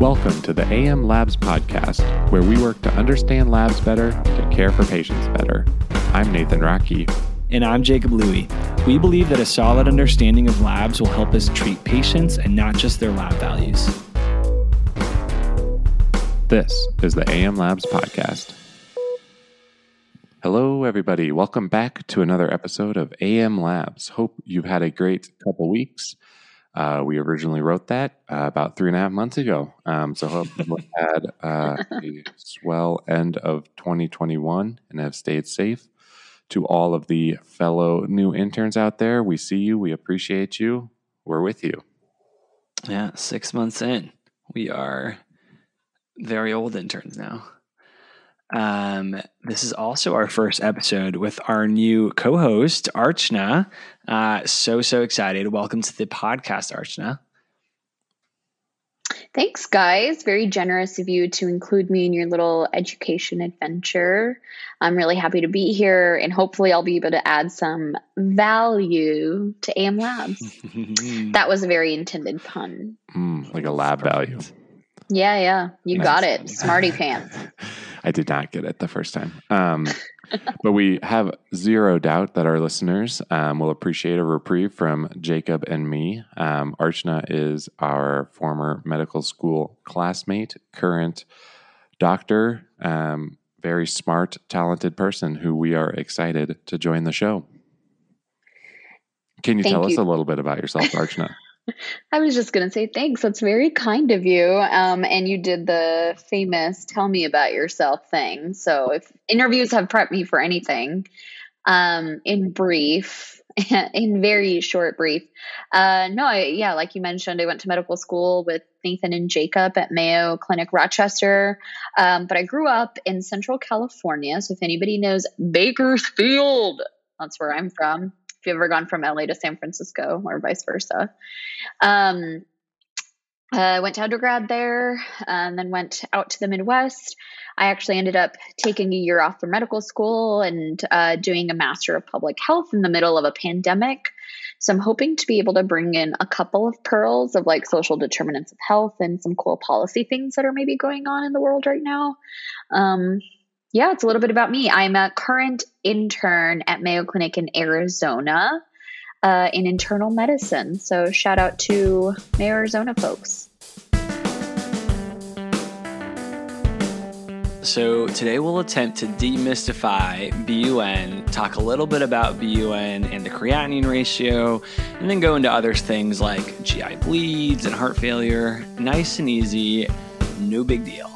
Welcome to the AM Labs podcast, where we work to understand labs better, to care for patients better. I'm Nathan Rocky. And I'm Jacob Louie. We believe that a solid understanding of labs will help us treat patients and not just their lab values. This is the AM Labs podcast. Hello, everybody. Welcome back to another episode of AM Labs. Hope you've had a great couple weeks. Uh, we originally wrote that uh, about three and a half months ago. Um, so hope you had uh, a swell end of 2021 and have stayed safe. To all of the fellow new interns out there, we see you. We appreciate you. We're with you. Yeah, six months in, we are very old interns now. Um, this is also our first episode with our new co-host Archna. Uh, so so excited! Welcome to the podcast, Archna. Thanks, guys. Very generous of you to include me in your little education adventure. I'm really happy to be here, and hopefully, I'll be able to add some value to AM Labs. that was a very intended pun. Mm, like a lab value. Yeah, yeah. You nice. got it. Smarty pants. I did not get it the first time. Um, but we have zero doubt that our listeners um, will appreciate a reprieve from Jacob and me. Um, Archana is our former medical school classmate, current doctor, um, very smart, talented person who we are excited to join the show. Can you Thank tell you. us a little bit about yourself, Archana? I was just going to say thanks. That's very kind of you. Um, and you did the famous tell me about yourself thing. So if interviews have prepped me for anything, um, in brief, in very short brief, uh, no, I, yeah, like you mentioned, I went to medical school with Nathan and Jacob at Mayo Clinic Rochester. Um, but I grew up in Central California. So if anybody knows Bakersfield, that's where I'm from you've ever gone from LA to San Francisco or vice versa. Um, I uh, went to undergrad there and then went out to the Midwest. I actually ended up taking a year off from medical school and uh, doing a Master of Public Health in the middle of a pandemic. So I'm hoping to be able to bring in a couple of pearls of like social determinants of health and some cool policy things that are maybe going on in the world right now. Um, yeah, it's a little bit about me. I'm a current intern at Mayo Clinic in Arizona uh, in internal medicine. So shout out to Mayo Arizona folks. So today we'll attempt to demystify BUN, talk a little bit about BUN and the creatinine ratio, and then go into other things like GI bleeds and heart failure. Nice and easy, no big deal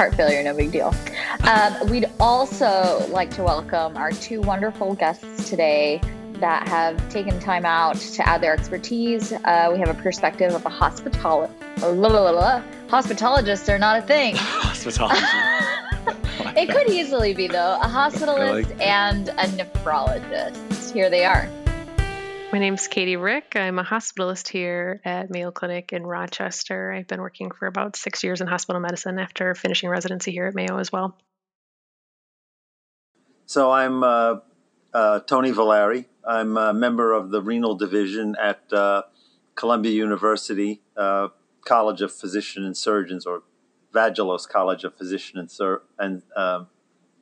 heart failure, no big deal. Um, we'd also like to welcome our two wonderful guests today that have taken time out to add their expertise. Uh, we have a perspective of a hospital- hospitalogist. They're not a thing. Hospitalogist. it could easily be, though, a hospitalist like and a nephrologist. Here they are. My name's Katie Rick. I'm a hospitalist here at Mayo Clinic in Rochester. I've been working for about six years in hospital medicine after finishing residency here at Mayo as well. So I'm uh, uh, Tony Valeri. I'm a member of the renal division at uh, Columbia University uh, College of Physician and Surgeons, or Vagelos College of Physician and, Sur- and um,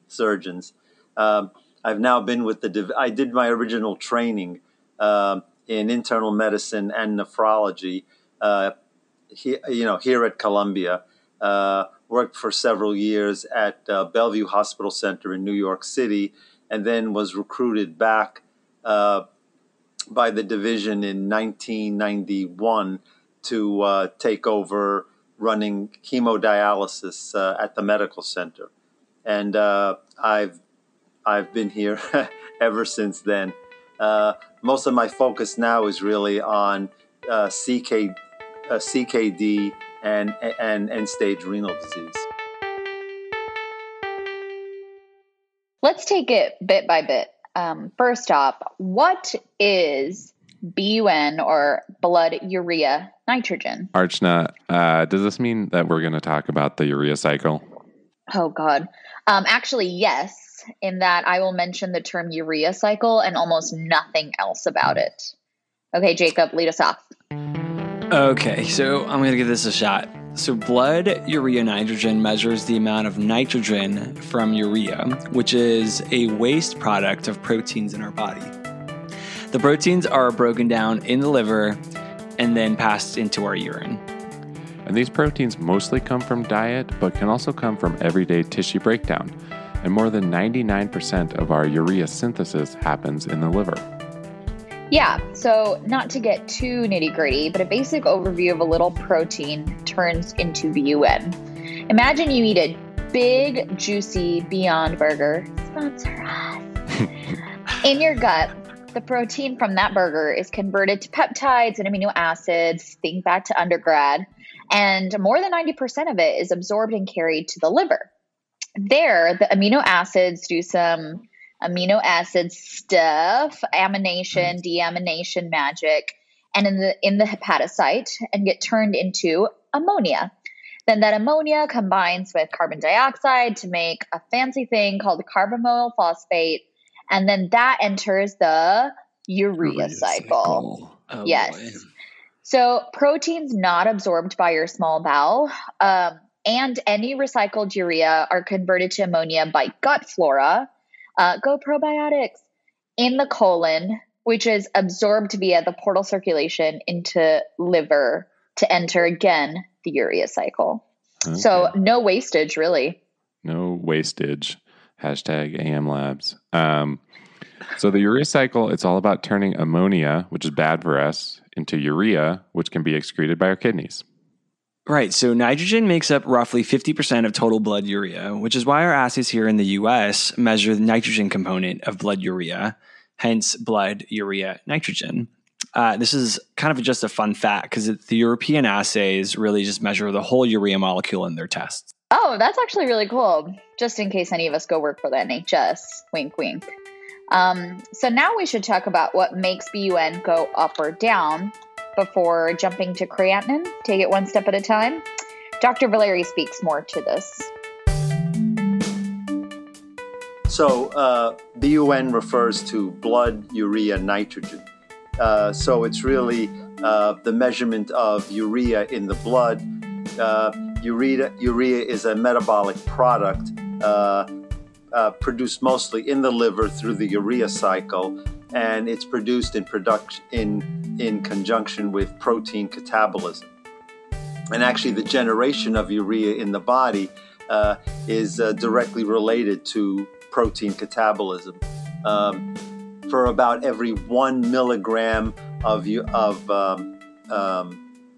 Surgeons. Um, I've now been with the. Div- I did my original training uh, in internal medicine and nephrology. Uh, he, you know, here at Columbia, uh, worked for several years at uh, Bellevue Hospital Center in New York City, and then was recruited back uh, by the division in 1991 to uh, take over running hemodialysis at the medical center, and I've I've been here ever since then. Uh, most of my focus now is really on uh, CK, uh, CKD and, and end stage renal disease. Let's take it bit by bit. Um, first off, what is BUN or blood urea nitrogen? Archana, uh, does this mean that we're going to talk about the urea cycle? Oh, God. Um, actually, yes in that I will mention the term urea cycle and almost nothing else about it. Okay, Jacob, lead us off. Okay, so I'm going to give this a shot. So, blood urea nitrogen measures the amount of nitrogen from urea, which is a waste product of proteins in our body. The proteins are broken down in the liver and then passed into our urine. And these proteins mostly come from diet, but can also come from everyday tissue breakdown. And more than 99% of our urea synthesis happens in the liver. Yeah, so not to get too nitty gritty, but a basic overview of a little protein turns into BUN. Imagine you eat a big, juicy Beyond Burger, sponsor us, in your gut. The protein from that burger is converted to peptides and amino acids, think back to undergrad, and more than 90% of it is absorbed and carried to the liver. There, the amino acids do some amino acid stuff, amination, deamination magic, and in the in the hepatocyte and get turned into ammonia. Then that ammonia combines with carbon dioxide to make a fancy thing called carbamoyl phosphate, and then that enters the urea, urea cycle. cycle. Oh, yes. Boy. So proteins not absorbed by your small bowel um, and any recycled urea are converted to ammonia by gut flora uh, go probiotics in the colon, which is absorbed via the portal circulation into liver to enter again the urea cycle. Okay. So no wastage, really. No wastage. Hashtag AM Labs. Um, so the urea cycle, it's all about turning ammonia, which is bad for us, into urea, which can be excreted by our kidneys. Right. So nitrogen makes up roughly 50% of total blood urea, which is why our assays here in the US measure the nitrogen component of blood urea, hence blood urea nitrogen. Uh, this is kind of just a fun fact because the European assays really just measure the whole urea molecule in their tests. Oh, that's actually really cool. Just in case any of us go work for the NHS. Wink, wink. Um, so now we should talk about what makes BUN go up or down before jumping to creatinine. Take it one step at a time. Dr. Valeri speaks more to this. So, uh, BUN refers to blood urea nitrogen. Uh, so, it's really uh, the measurement of urea in the blood. Uh, urea, urea is a metabolic product uh, uh, produced mostly in the liver through the urea cycle and it's produced in production in in conjunction with protein catabolism. And actually, the generation of urea in the body uh, is uh, directly related to protein catabolism. Um, for about every one milligram of of um, um,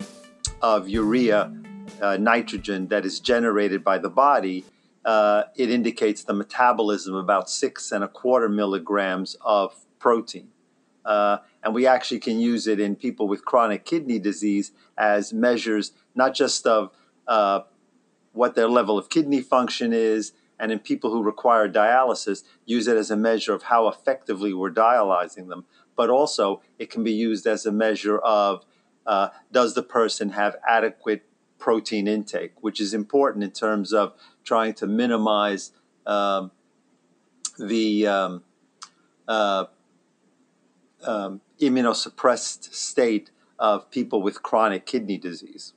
of urea uh, nitrogen that is generated by the body, uh, it indicates the metabolism of about six and a quarter milligrams of protein. Uh, and we actually can use it in people with chronic kidney disease as measures not just of uh, what their level of kidney function is, and in people who require dialysis, use it as a measure of how effectively we're dialyzing them. But also, it can be used as a measure of uh, does the person have adequate protein intake, which is important in terms of trying to minimize um, the um, uh, um, immunosuppressed state of people with chronic kidney disease.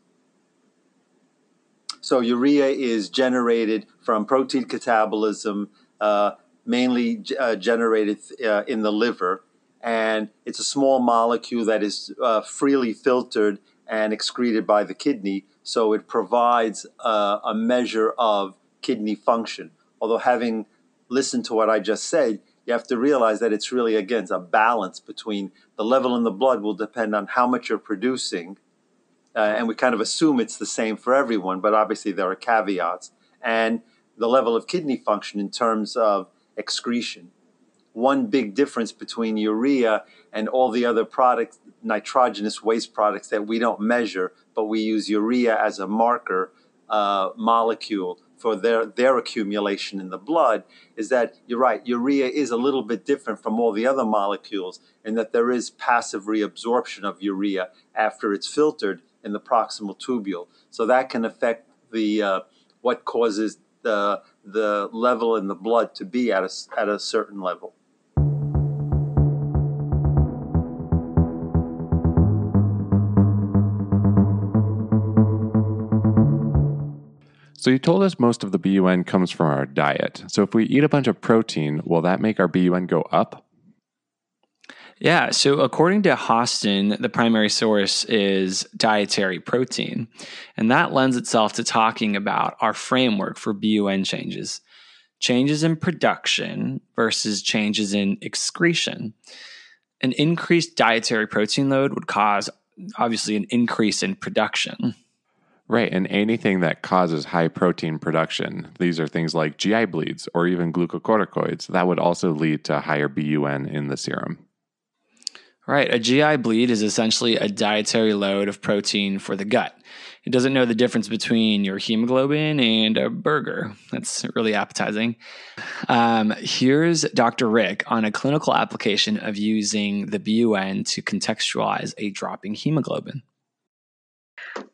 So, urea is generated from protein catabolism, uh, mainly uh, generated uh, in the liver. And it's a small molecule that is uh, freely filtered and excreted by the kidney. So, it provides uh, a measure of kidney function. Although, having listened to what I just said, you have to realize that it's really again it's a balance between the level in the blood will depend on how much you're producing uh, and we kind of assume it's the same for everyone but obviously there are caveats and the level of kidney function in terms of excretion. One big difference between urea and all the other products nitrogenous waste products that we don't measure but we use urea as a marker uh, molecule for their, their accumulation in the blood is that you're right, urea is a little bit different from all the other molecules in that there is passive reabsorption of urea after it's filtered in the proximal tubule. So that can affect the uh, what causes the the level in the blood to be at a, at a certain level. So you told us most of the BUN comes from our diet. So if we eat a bunch of protein, will that make our BUN go up? Yeah, so according to Hostin, the primary source is dietary protein. And that lends itself to talking about our framework for BUN changes changes in production versus changes in excretion. An increased dietary protein load would cause, obviously, an increase in production. Right. And anything that causes high protein production, these are things like GI bleeds or even glucocorticoids, that would also lead to higher BUN in the serum. Right. A GI bleed is essentially a dietary load of protein for the gut. It doesn't know the difference between your hemoglobin and a burger. That's really appetizing. Um, here's Dr. Rick on a clinical application of using the BUN to contextualize a dropping hemoglobin.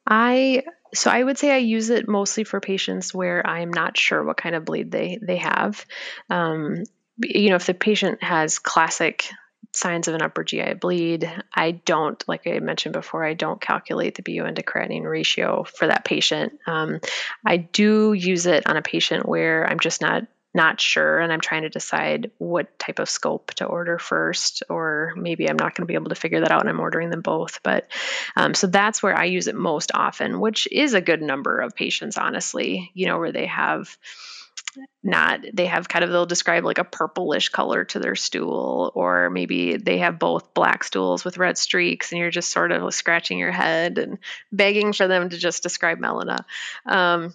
I so I would say I use it mostly for patients where I'm not sure what kind of bleed they they have. Um, you know, if the patient has classic signs of an upper GI bleed, I don't, like I mentioned before, I don't calculate the BUN to creatinine ratio for that patient. Um, I do use it on a patient where I'm just not not sure and I'm trying to decide what type of scope to order first, or maybe I'm not going to be able to figure that out and I'm ordering them both. But um, so that's where I use it most often, which is a good number of patients, honestly, you know, where they have not they have kind of they'll describe like a purplish color to their stool or maybe they have both black stools with red streaks and you're just sort of scratching your head and begging for them to just describe melena um,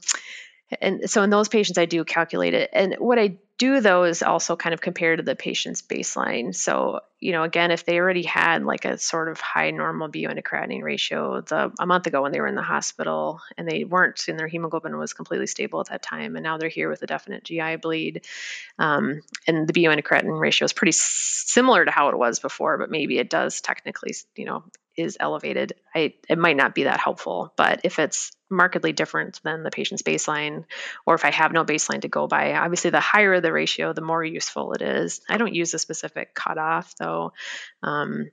and so in those patients i do calculate it and what i do though is also kind of compare to the patient's baseline. So, you know, again, if they already had like a sort of high normal BUN to creatinine ratio the a month ago when they were in the hospital and they weren't and their hemoglobin was completely stable at that time, and now they're here with a definite GI bleed, um, and the BUN to creatinine ratio is pretty similar to how it was before, but maybe it does technically, you know, is elevated, I, it might not be that helpful. But if it's markedly different than the patient's baseline, or if I have no baseline to go by, obviously the higher the ratio, the more useful it is. I don't use a specific cutoff though. Um,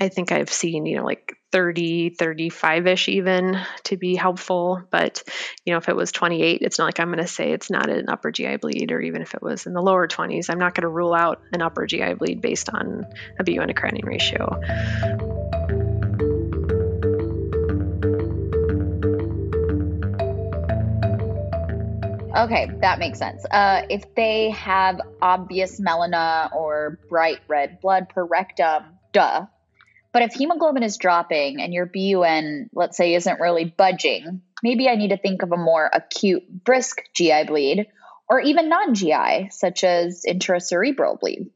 I think I've seen, you know, like 30, 35 ish even to be helpful. But, you know, if it was 28, it's not like I'm going to say it's not an upper GI bleed, or even if it was in the lower 20s, I'm not going to rule out an upper GI bleed based on a creatinine ratio. Okay, that makes sense. Uh, if they have obvious melena or bright red blood per rectum, duh. But if hemoglobin is dropping and your BUN, let's say, isn't really budging, maybe I need to think of a more acute, brisk GI bleed or even non GI, such as intracerebral bleed.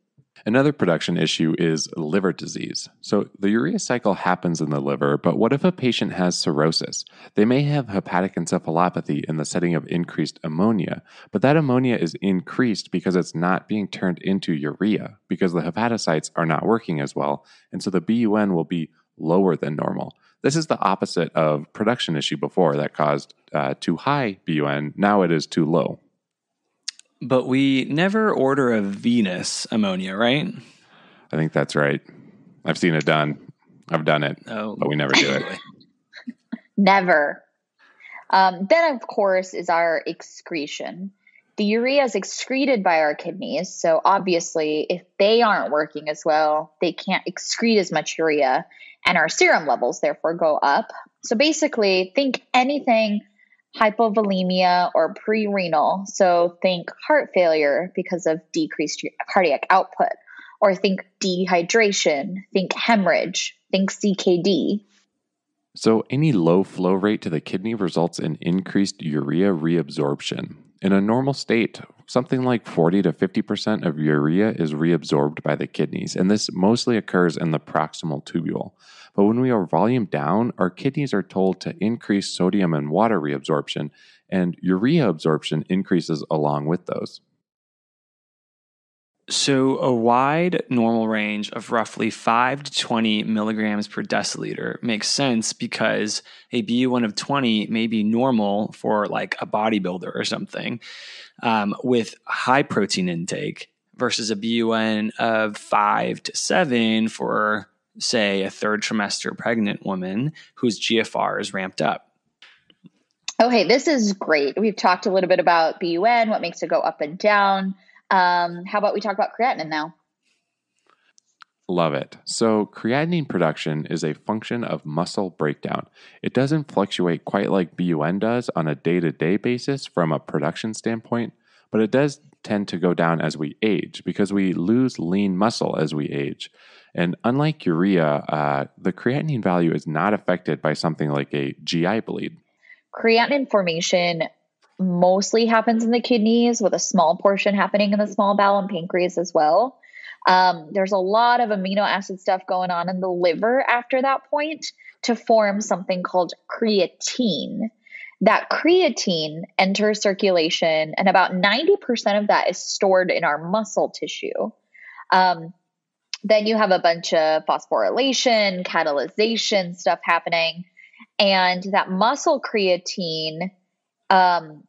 Another production issue is liver disease. So the urea cycle happens in the liver, but what if a patient has cirrhosis? They may have hepatic encephalopathy in the setting of increased ammonia, but that ammonia is increased because it's not being turned into urea because the hepatocytes are not working as well, and so the BUN will be lower than normal. This is the opposite of production issue before that caused uh, too high BUN. Now it is too low. But we never order a venous ammonia, right? I think that's right. I've seen it done. I've done it, oh. but we never do it. never. Um, then, of course, is our excretion. The urea is excreted by our kidneys. So, obviously, if they aren't working as well, they can't excrete as much urea, and our serum levels therefore go up. So, basically, think anything hypovolemia or pre-renal. So think heart failure because of decreased cardiac output, or think dehydration, think hemorrhage, think CKD. So any low flow rate to the kidney results in increased urea reabsorption. In a normal state, something like 40 to 50% of urea is reabsorbed by the kidneys, and this mostly occurs in the proximal tubule. But when we are volume down, our kidneys are told to increase sodium and water reabsorption, and urea absorption increases along with those. So, a wide normal range of roughly 5 to 20 milligrams per deciliter makes sense because a BUN of 20 may be normal for like a bodybuilder or something um, with high protein intake versus a BUN of 5 to 7 for say, a third trimester pregnant woman whose GFR is ramped up. Okay, this is great. We've talked a little bit about BUN, what makes it go up and down. Um, how about we talk about creatinine now? Love it. So, creatinine production is a function of muscle breakdown. It doesn't fluctuate quite like BUN does on a day to day basis from a production standpoint, but it does tend to go down as we age because we lose lean muscle as we age. And unlike urea, uh, the creatinine value is not affected by something like a GI bleed. Creatinine formation mostly happens in the kidneys, with a small portion happening in the small bowel and pancreas as well. Um, there's a lot of amino acid stuff going on in the liver after that point to form something called creatine. That creatine enters circulation, and about 90% of that is stored in our muscle tissue. Um, then you have a bunch of phosphorylation, catalyzation stuff happening. And that muscle creatine um,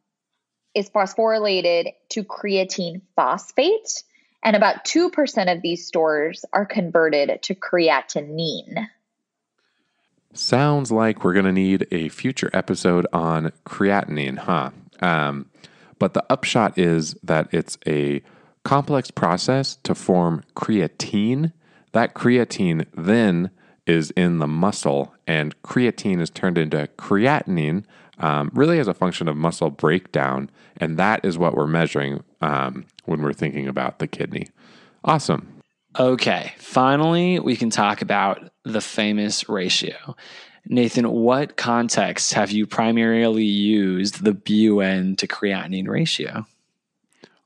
is phosphorylated to creatine phosphate. And about 2% of these stores are converted to creatinine. Sounds like we're going to need a future episode on creatinine, huh? Um, but the upshot is that it's a complex process to form creatine. That creatine then is in the muscle, and creatine is turned into creatinine, um, really as a function of muscle breakdown. And that is what we're measuring um, when we're thinking about the kidney. Awesome. Okay, finally, we can talk about the famous ratio. Nathan, what context have you primarily used the BUN to creatinine ratio?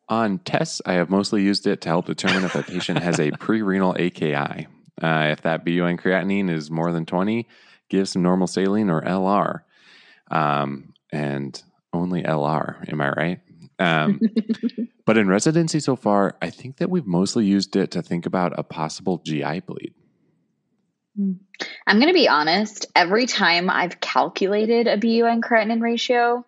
On tests, I have mostly used it to help determine if a patient has a pre-renal AKI. Uh, if that BUN creatinine is more than 20, give some normal saline or LR. Um, and only LR, am I right? Um, but in residency so far, I think that we've mostly used it to think about a possible GI bleed. I'm going to be honest. Every time I've calculated a BUN creatinine ratio,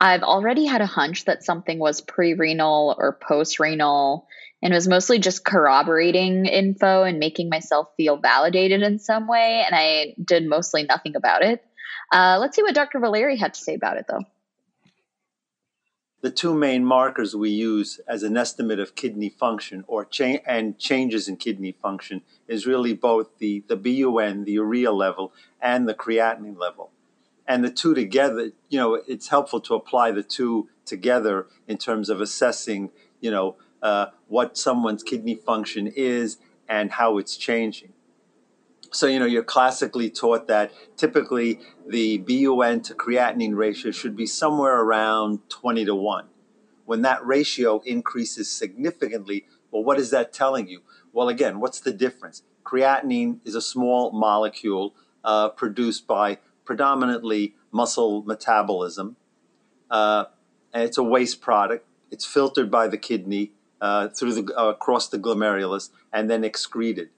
I've already had a hunch that something was pre renal or post renal and was mostly just corroborating info and making myself feel validated in some way. And I did mostly nothing about it. Uh, let's see what Dr. Valeri had to say about it, though. The two main markers we use as an estimate of kidney function or cha- and changes in kidney function is really both the, the BUN, the urea level, and the creatinine level. And the two together, you know, it's helpful to apply the two together in terms of assessing, you know, uh, what someone's kidney function is and how it's changing. So, you know, you're classically taught that typically the BUN to creatinine ratio should be somewhere around 20 to 1. When that ratio increases significantly, well, what is that telling you? Well, again, what's the difference? Creatinine is a small molecule uh, produced by predominantly muscle metabolism. Uh, and it's a waste product. It's filtered by the kidney uh, through the uh, across the glomerulus and then excreted.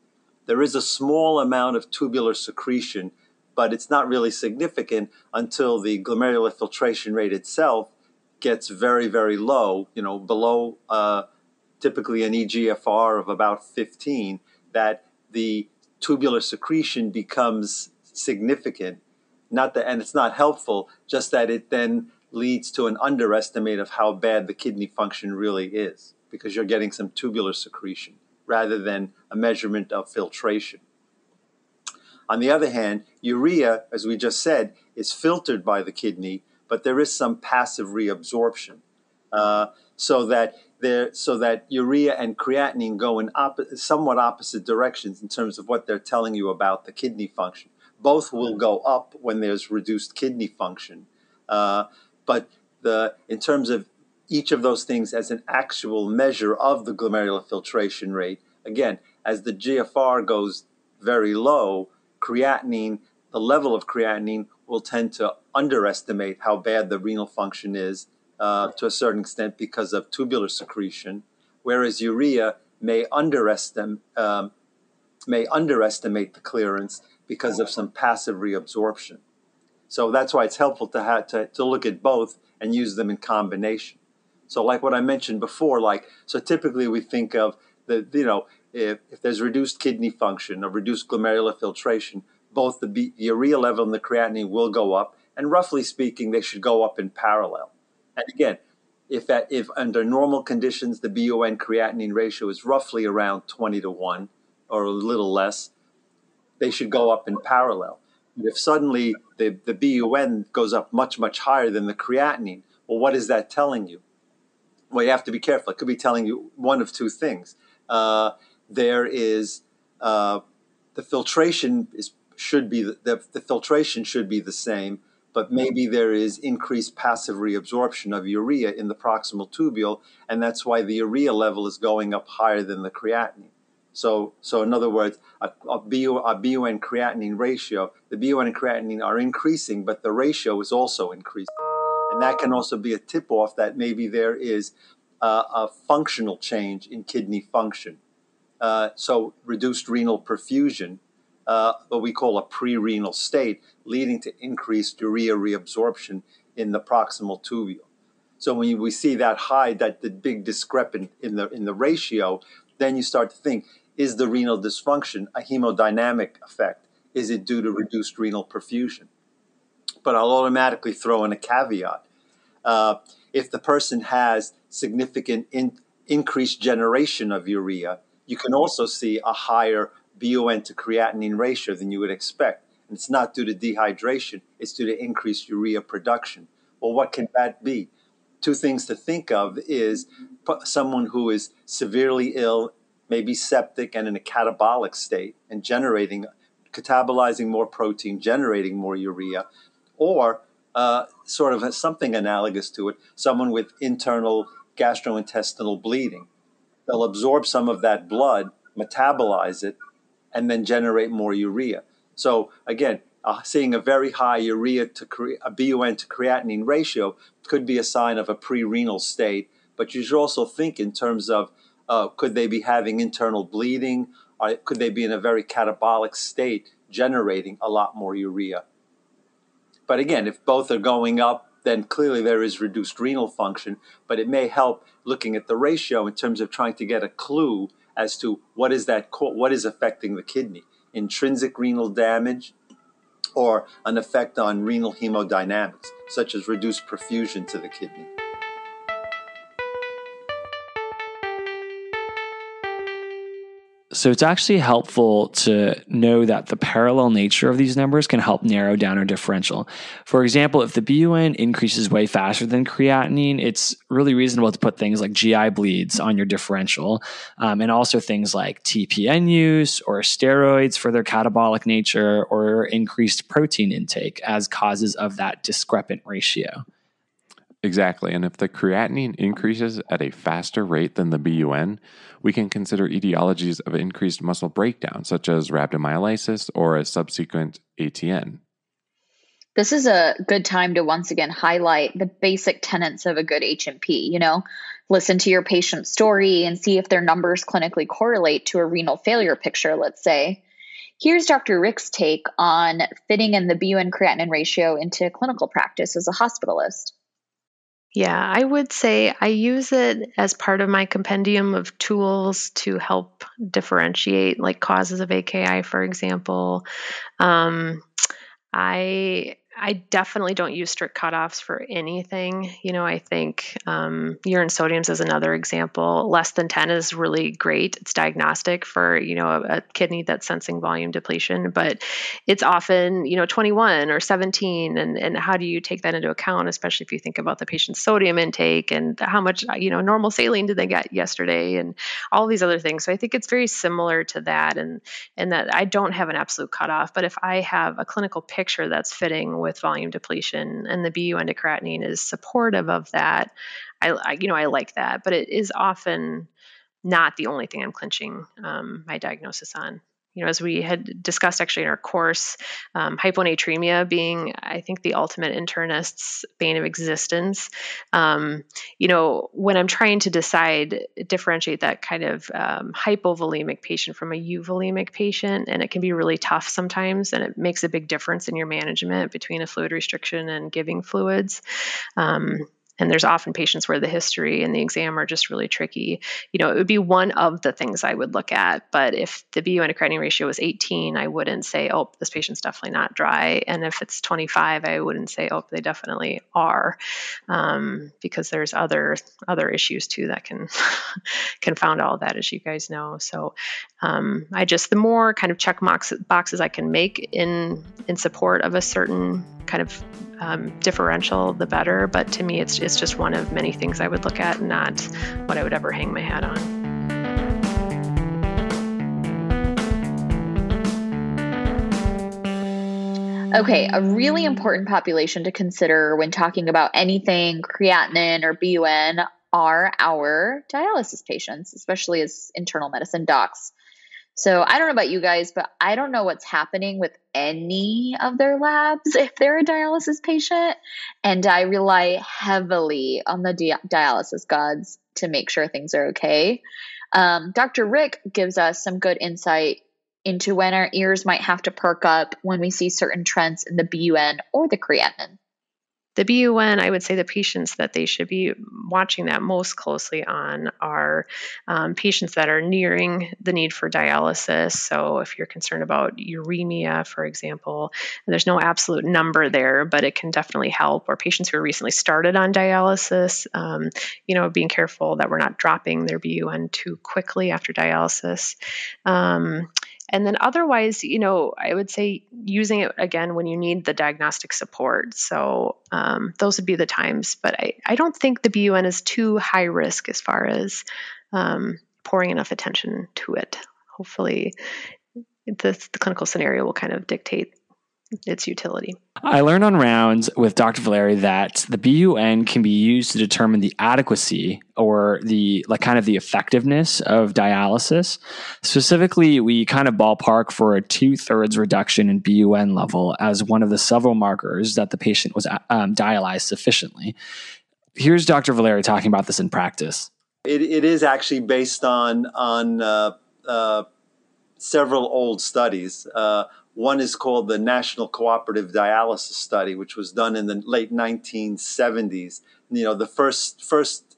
There is a small amount of tubular secretion, but it's not really significant until the glomerular filtration rate itself gets very, very low. You know, below uh, typically an EGFR of about 15. That the tubular secretion becomes significant. Not that, and it's not helpful. Just that it then leads to an underestimate of how bad the kidney function really is because you're getting some tubular secretion rather than a measurement of filtration. On the other hand, urea, as we just said, is filtered by the kidney, but there is some passive reabsorption, uh, so that there, so that urea and creatinine go in somewhat opposite directions in terms of what they're telling you about the kidney function. Both will go up when there's reduced kidney function, uh, but the in terms of each of those things as an actual measure of the glomerular filtration rate. Again, as the GFR goes very low, creatinine, the level of creatinine will tend to underestimate how bad the renal function is uh, to a certain extent because of tubular secretion, whereas urea may underestimate um, may underestimate the clearance because of some passive reabsorption. So that's why it's helpful to have to, to look at both and use them in combination. So, like what I mentioned before, like so, typically we think of the you know if, if there's reduced kidney function or reduced glomerular filtration, both the B, urea level and the creatinine will go up, And roughly speaking, they should go up in parallel. And again, if that if under normal conditions the BUN creatinine ratio is roughly around 20 to 1 or a little less, they should go up in parallel. But if suddenly the, the BUN goes up much, much higher than the creatinine, well, what is that telling you? Well, you have to be careful. It could be telling you one of two things. Uh, there is uh, the filtration is should be the, the, the filtration should be the same, but maybe there is increased passive reabsorption of urea in the proximal tubule, and that's why the urea level is going up higher than the creatinine. So, so in other words, a, a, BU, a BUN creatinine ratio, the BUN and creatinine are increasing, but the ratio is also increasing. And that can also be a tip off that maybe there is uh, a functional change in kidney function. Uh, so, reduced renal perfusion, uh, what we call a pre renal state, leading to increased urea reabsorption in the proximal tubule. So when we see that high, that the big discrepant in the in the ratio, then you start to think: Is the renal dysfunction a hemodynamic effect? Is it due to reduced renal perfusion? But I'll automatically throw in a caveat: uh, if the person has significant in, increased generation of urea, you can also see a higher BUN to creatinine ratio than you would expect. And it's not due to dehydration, it's due to increased urea production. Well, what can that be? Two things to think of is someone who is severely ill, maybe septic and in a catabolic state and generating, catabolizing more protein, generating more urea, or uh, sort of something analogous to it, someone with internal gastrointestinal bleeding. They'll absorb some of that blood, metabolize it, and then generate more urea. So again, uh, seeing a very high urea to cre- a BUN to creatinine ratio could be a sign of a pre-renal state. But you should also think in terms of uh, could they be having internal bleeding? Or could they be in a very catabolic state, generating a lot more urea? But again, if both are going up, then clearly there is reduced renal function. But it may help looking at the ratio in terms of trying to get a clue as to what is that what is affecting the kidney intrinsic renal damage or an effect on renal hemodynamics such as reduced perfusion to the kidney So it's actually helpful to know that the parallel nature of these numbers can help narrow down our differential. For example, if the BUN increases way faster than creatinine, it's really reasonable to put things like GI bleeds on your differential, um, and also things like TPN use or steroids for their catabolic nature or increased protein intake as causes of that discrepant ratio. Exactly. And if the creatinine increases at a faster rate than the BUN, we can consider etiologies of increased muscle breakdown, such as rhabdomyolysis or a subsequent ATN. This is a good time to once again highlight the basic tenets of a good H&P. You know, listen to your patient's story and see if their numbers clinically correlate to a renal failure picture, let's say. Here's Dr. Rick's take on fitting in the BUN creatinine ratio into clinical practice as a hospitalist. Yeah, I would say I use it as part of my compendium of tools to help differentiate, like causes of AKI, for example. Um, I I definitely don't use strict cutoffs for anything. You know, I think um, urine sodiums is another example. Less than 10 is really great. It's diagnostic for, you know, a, a, kidney that's sensing volume depletion, but it's often, you know, 21 or 17. And, and how do you take that into account, especially if you think about the patient's sodium intake and how much, you know, normal saline did they get yesterday and all these other things. So I think it's very similar to that. And, and that I don't have an absolute cutoff, but if I have a clinical picture that's fitting with with volume depletion, and the BUN to creatinine is supportive of that. I, I, you know, I like that, but it is often not the only thing I'm clinching um, my diagnosis on you know, as we had discussed actually in our course, um, hyponatremia being, I think, the ultimate internist's bane of existence. Um, you know, when I'm trying to decide, differentiate that kind of um, hypovolemic patient from a euvolemic patient, and it can be really tough sometimes, and it makes a big difference in your management between a fluid restriction and giving fluids. Um, and there's often patients where the history and the exam are just really tricky. You know, it would be one of the things I would look at. But if the BUN to creatinine ratio was 18, I wouldn't say, oh, this patient's definitely not dry. And if it's 25, I wouldn't say, oh, they definitely are, um, because there's other other issues too that can confound all that, as you guys know. So um, I just the more kind of check box, boxes I can make in in support of a certain kind of um, differential, the better. But to me, it's it's just one of many things I would look at, not what I would ever hang my hat on. Okay, a really important population to consider when talking about anything creatinine or BUN are our dialysis patients, especially as internal medicine docs. So I don't know about you guys, but I don't know what's happening with any of their labs if they're a dialysis patient. And I rely heavily on the di- dialysis gods to make sure things are okay. Um, Dr. Rick gives us some good insight into when our ears might have to perk up when we see certain trends in the BUN or the creatinine. The BUN, I would say the patients that they should be watching that most closely on are um, patients that are nearing the need for dialysis. So, if you're concerned about uremia, for example, there's no absolute number there, but it can definitely help. Or patients who are recently started on dialysis, um, you know, being careful that we're not dropping their BUN too quickly after dialysis. Um, and then otherwise, you know, I would say using it again when you need the diagnostic support. So um, those would be the times. But I, I don't think the BUN is too high risk as far as um, pouring enough attention to it. Hopefully, the, the clinical scenario will kind of dictate its utility. I learned on rounds with Dr. Valeri that the BUN can be used to determine the adequacy or the like kind of the effectiveness of dialysis. Specifically, we kind of ballpark for a two thirds reduction in BUN level as one of the several markers that the patient was um, dialyzed sufficiently. Here's Dr. Valeri talking about this in practice. It, it is actually based on on uh, uh, several old studies. Uh, one is called the National Cooperative Dialysis Study, which was done in the late 1970s. You know, the first first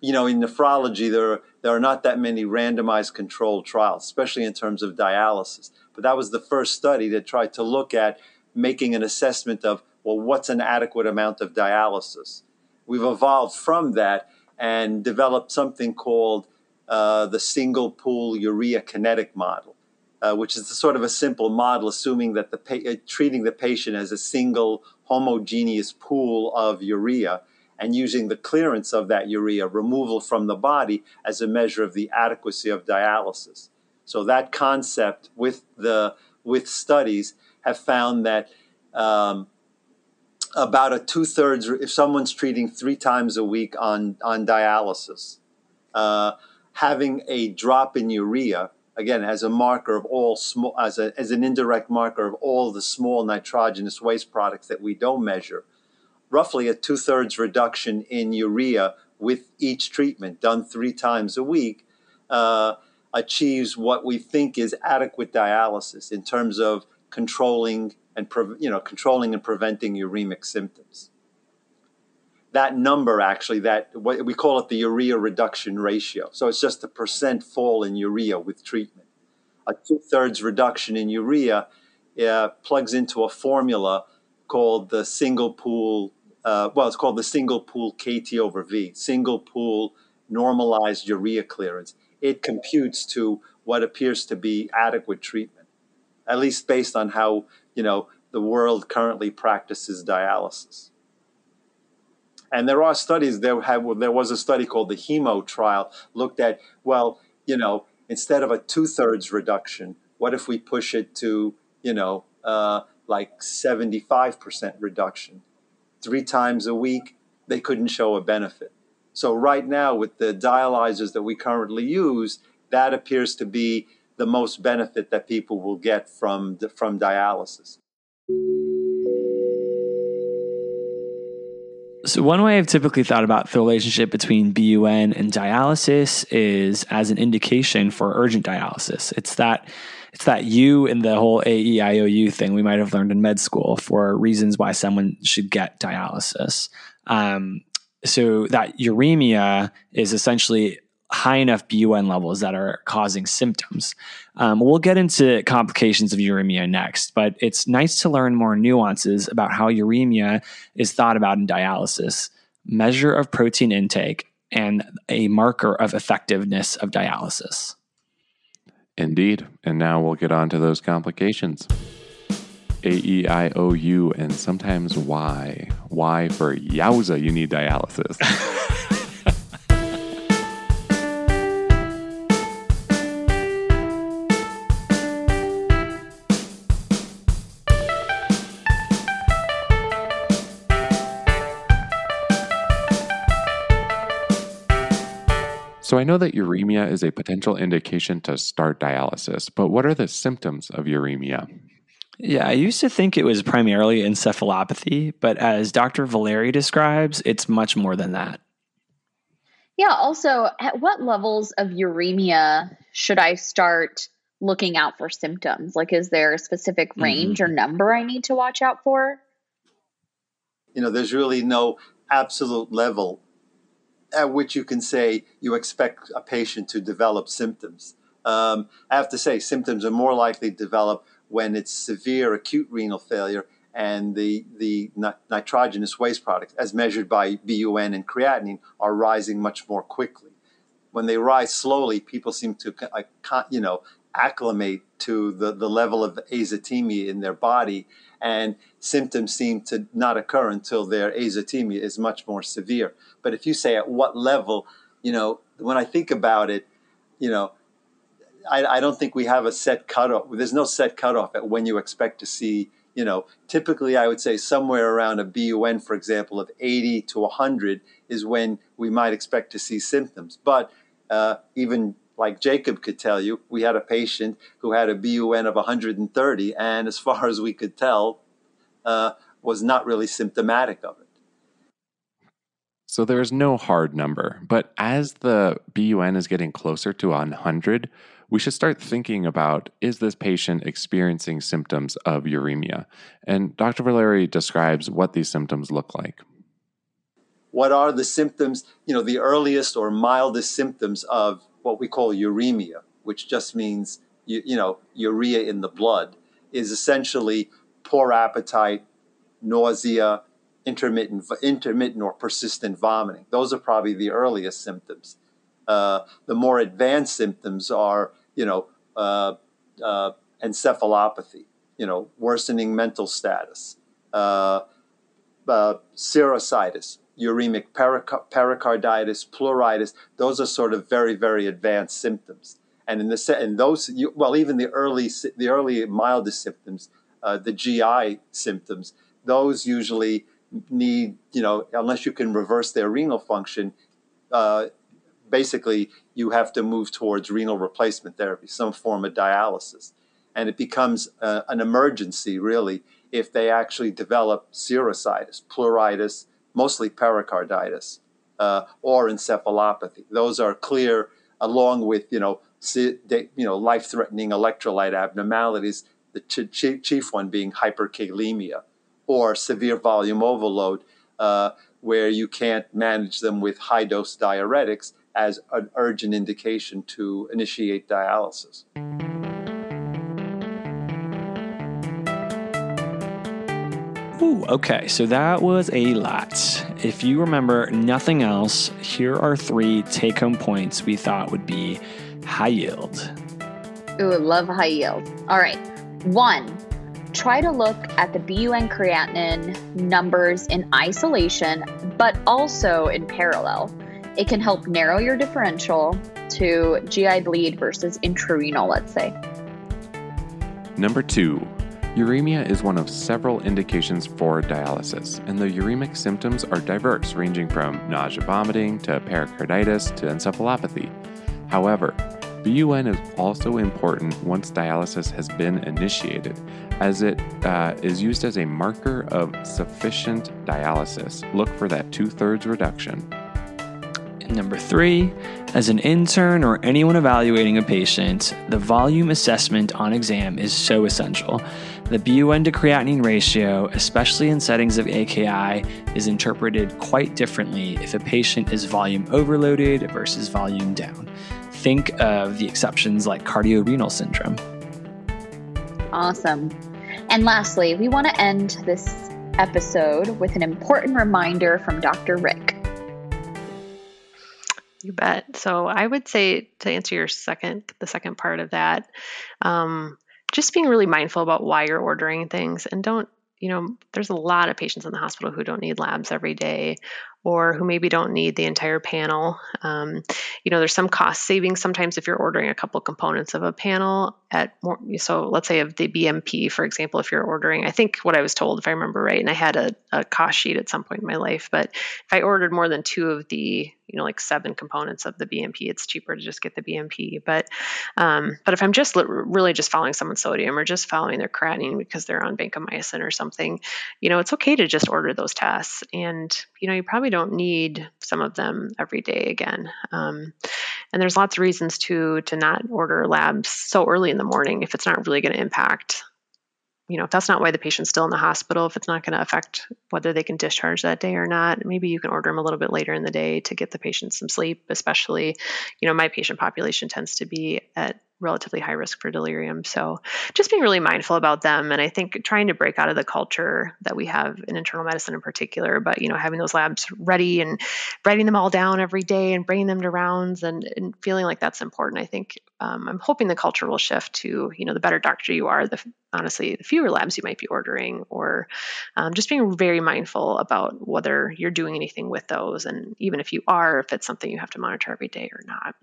you know in nephrology there are, there are not that many randomized controlled trials, especially in terms of dialysis. But that was the first study that tried to look at making an assessment of well, what's an adequate amount of dialysis. We've evolved from that and developed something called uh, the single pool urea kinetic model uh, which is sort of a simple model, assuming that the pa- uh, treating the patient as a single homogeneous pool of urea and using the clearance of that urea removal from the body as a measure of the adequacy of dialysis. So that concept with the with studies have found that um, about a two thirds if someone's treating three times a week on on dialysis, uh, having a drop in urea again as a marker of all small as, a, as an indirect marker of all the small nitrogenous waste products that we don't measure roughly a two-thirds reduction in urea with each treatment done three times a week uh, achieves what we think is adequate dialysis in terms of controlling and you know controlling and preventing uremic symptoms that number actually that we call it the urea reduction ratio. So it's just a percent fall in urea with treatment. A two-thirds reduction in urea uh, plugs into a formula called the single pool uh, well it's called the single pool kt over v single pool normalized urea clearance. It computes to what appears to be adequate treatment at least based on how you know the world currently practices dialysis and there are studies. There have there was a study called the Hemo trial looked at well, you know, instead of a two thirds reduction, what if we push it to you know uh, like seventy five percent reduction, three times a week? They couldn't show a benefit. So right now, with the dialyzers that we currently use, that appears to be the most benefit that people will get from from dialysis. So, one way I've typically thought about the relationship between BUN and dialysis is as an indication for urgent dialysis. It's that it's that you and the whole AEIOU thing we might have learned in med school for reasons why someone should get dialysis. Um, so that uremia is essentially high enough BUN levels that are causing symptoms. Um, we'll get into complications of uremia next, but it's nice to learn more nuances about how uremia is thought about in dialysis, measure of protein intake, and a marker of effectiveness of dialysis. Indeed. And now we'll get on to those complications. A E I O U and sometimes Y. Y for yowza, you need dialysis. So I know that uremia is a potential indication to start dialysis, but what are the symptoms of uremia? Yeah, I used to think it was primarily encephalopathy, but as Dr. Valeri describes, it's much more than that. Yeah, also, at what levels of uremia should I start looking out for symptoms? Like, is there a specific Mm-hmm. range or number I need to watch out for? You know, there's really no absolute level at which you can say you expect a patient to develop symptoms. Um, I have to say, symptoms are more likely to develop when it's severe acute renal failure and the, the nitrogenous waste products, as measured by BUN and creatinine, are rising much more quickly. When they rise slowly, people seem to, you know, acclimate to the, the level of azotemia in their body, and symptoms seem to not occur until their azotemia is much more severe. But if you say at what level, you know, when I think about it, you know, I, I don't think we have a set cutoff. There's no set cutoff at when you expect to see, you know, typically I would say somewhere around a BUN, for example, of 80 to 100 is when we might expect to see symptoms. But uh, even like Jacob could tell you, we had a patient who had a BUN of 130, and as far as we could tell, uh, was not really symptomatic of it. So there is no hard number, but as the BUN is getting closer to 100, we should start thinking about is this patient experiencing symptoms of uremia? And Dr. Valeri describes what these symptoms look like. What are the symptoms, you know, the earliest or mildest symptoms of what we call uremia, which just means, you, you know, urea in the blood, is essentially poor appetite, nausea, intermittent, intermittent or persistent vomiting. Those are probably the earliest symptoms. Uh, the more advanced symptoms are, you know, uh, uh, encephalopathy, you know, worsening mental status, uh, uh, serositis, uremic perica- pericarditis, pleuritis. Those are sort of very, very advanced symptoms. And in the in those, you, well, even the early, the early mildest symptoms, uh, the GI symptoms, those usually need, you know, unless you can reverse their renal function, uh, basically you have to move towards renal replacement therapy, some form of dialysis. And it becomes uh, an emergency, really, if they actually develop serositis, pleuritis, mostly pericarditis, uh, or encephalopathy. Those are clear, along with, you know, you know life-threatening electrolyte abnormalities, the ch- ch- chief one being hyperkalemia or severe volume overload, uh, where you can't manage them with high dose diuretics as an urgent indication to initiate dialysis. Ooh, okay, so that was a lot. If you remember nothing else, here are three take home points we thought would be high yield. Ooh, love high yield. All right. One, try to look at the BUN creatinine numbers in isolation, but also in parallel. It can help narrow your differential to GI bleed versus intrarenal, let's say. Number two, uremia is one of several indications for dialysis, and the uremic symptoms are diverse, ranging from nausea, vomiting to pericarditis to encephalopathy. However, BUN is also important once dialysis has been initiated, as it uh, is used as a marker of sufficient dialysis. Look for that two thirds reduction. Number three, as an intern or anyone evaluating a patient, the volume assessment on exam is so essential. The BUN to creatinine ratio, especially in settings of AKI, is interpreted quite differently if a patient is volume overloaded versus volume down. Think of the exceptions like cardiorenal syndrome. Awesome. And lastly, we want to end this episode with an important reminder from Dr. Rick. You bet. So I would say to answer your second, the second part of that, um, just being really mindful about why you're ordering things and don't you know there's a lot of patients in the hospital who don't need labs every day or who maybe don't need the entire panel. Um, you know, there's some cost savings sometimes if you're ordering a couple components of a panel at more. So let's say of the BMP, for example, if you're ordering, I think what I was told, if I remember right, and I had a, a cost sheet at some point in my life, but if I ordered more than two of the you know like seven components of the BMP, it's cheaper to just get the BMP. But um, but if I'm just li- really just following someone's sodium or just following their creatinine because they're on vancomycin or something, you know, it's okay to just order those tests, and you know, you probably don't need some of them every day again. Um, and there's lots of reasons to to not order labs so early in the morning if it's not really going to impact you know, if that's not why the patient's still in the hospital, if it's not going to affect whether they can discharge that day or not, maybe you can order them a little bit later in the day to get the patient some sleep, especially, you know, my patient population tends to be at relatively high risk for delirium. So just being really mindful about them. And I think trying to break out of the culture that we have in internal medicine in particular, but, you know, having those labs ready and writing them all down every day and bringing them to rounds and, and feeling like that's important. I think um, I'm hoping the culture will shift to, you know, the better doctor you are, the honestly, the fewer labs you might be ordering or um, just being very mindful about whether you're doing anything with those. And even if you are, if it's something you have to monitor every day or not.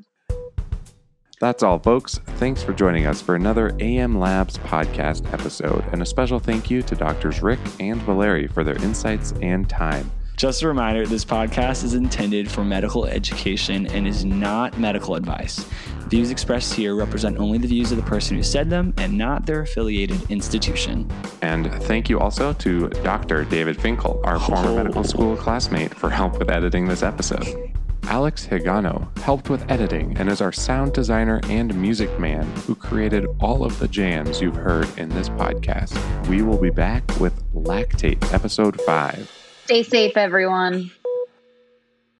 That's all, folks. Thanks for joining us for another AM Labs podcast episode, and a special thank you to Doctors Rick and Valeri for their insights and time. Just a reminder this podcast is intended for medical education and is not medical advice. Views expressed here represent only the views of the person who said them and not their affiliated institution. And thank you also to Dr. David Finkel, our former oh. medical school classmate, for help with editing this episode. Alex Higano helped with editing and is our sound designer and music man who created all of the jams you've heard in this podcast. We will be back with Lactate, episode 5. Stay safe, everyone.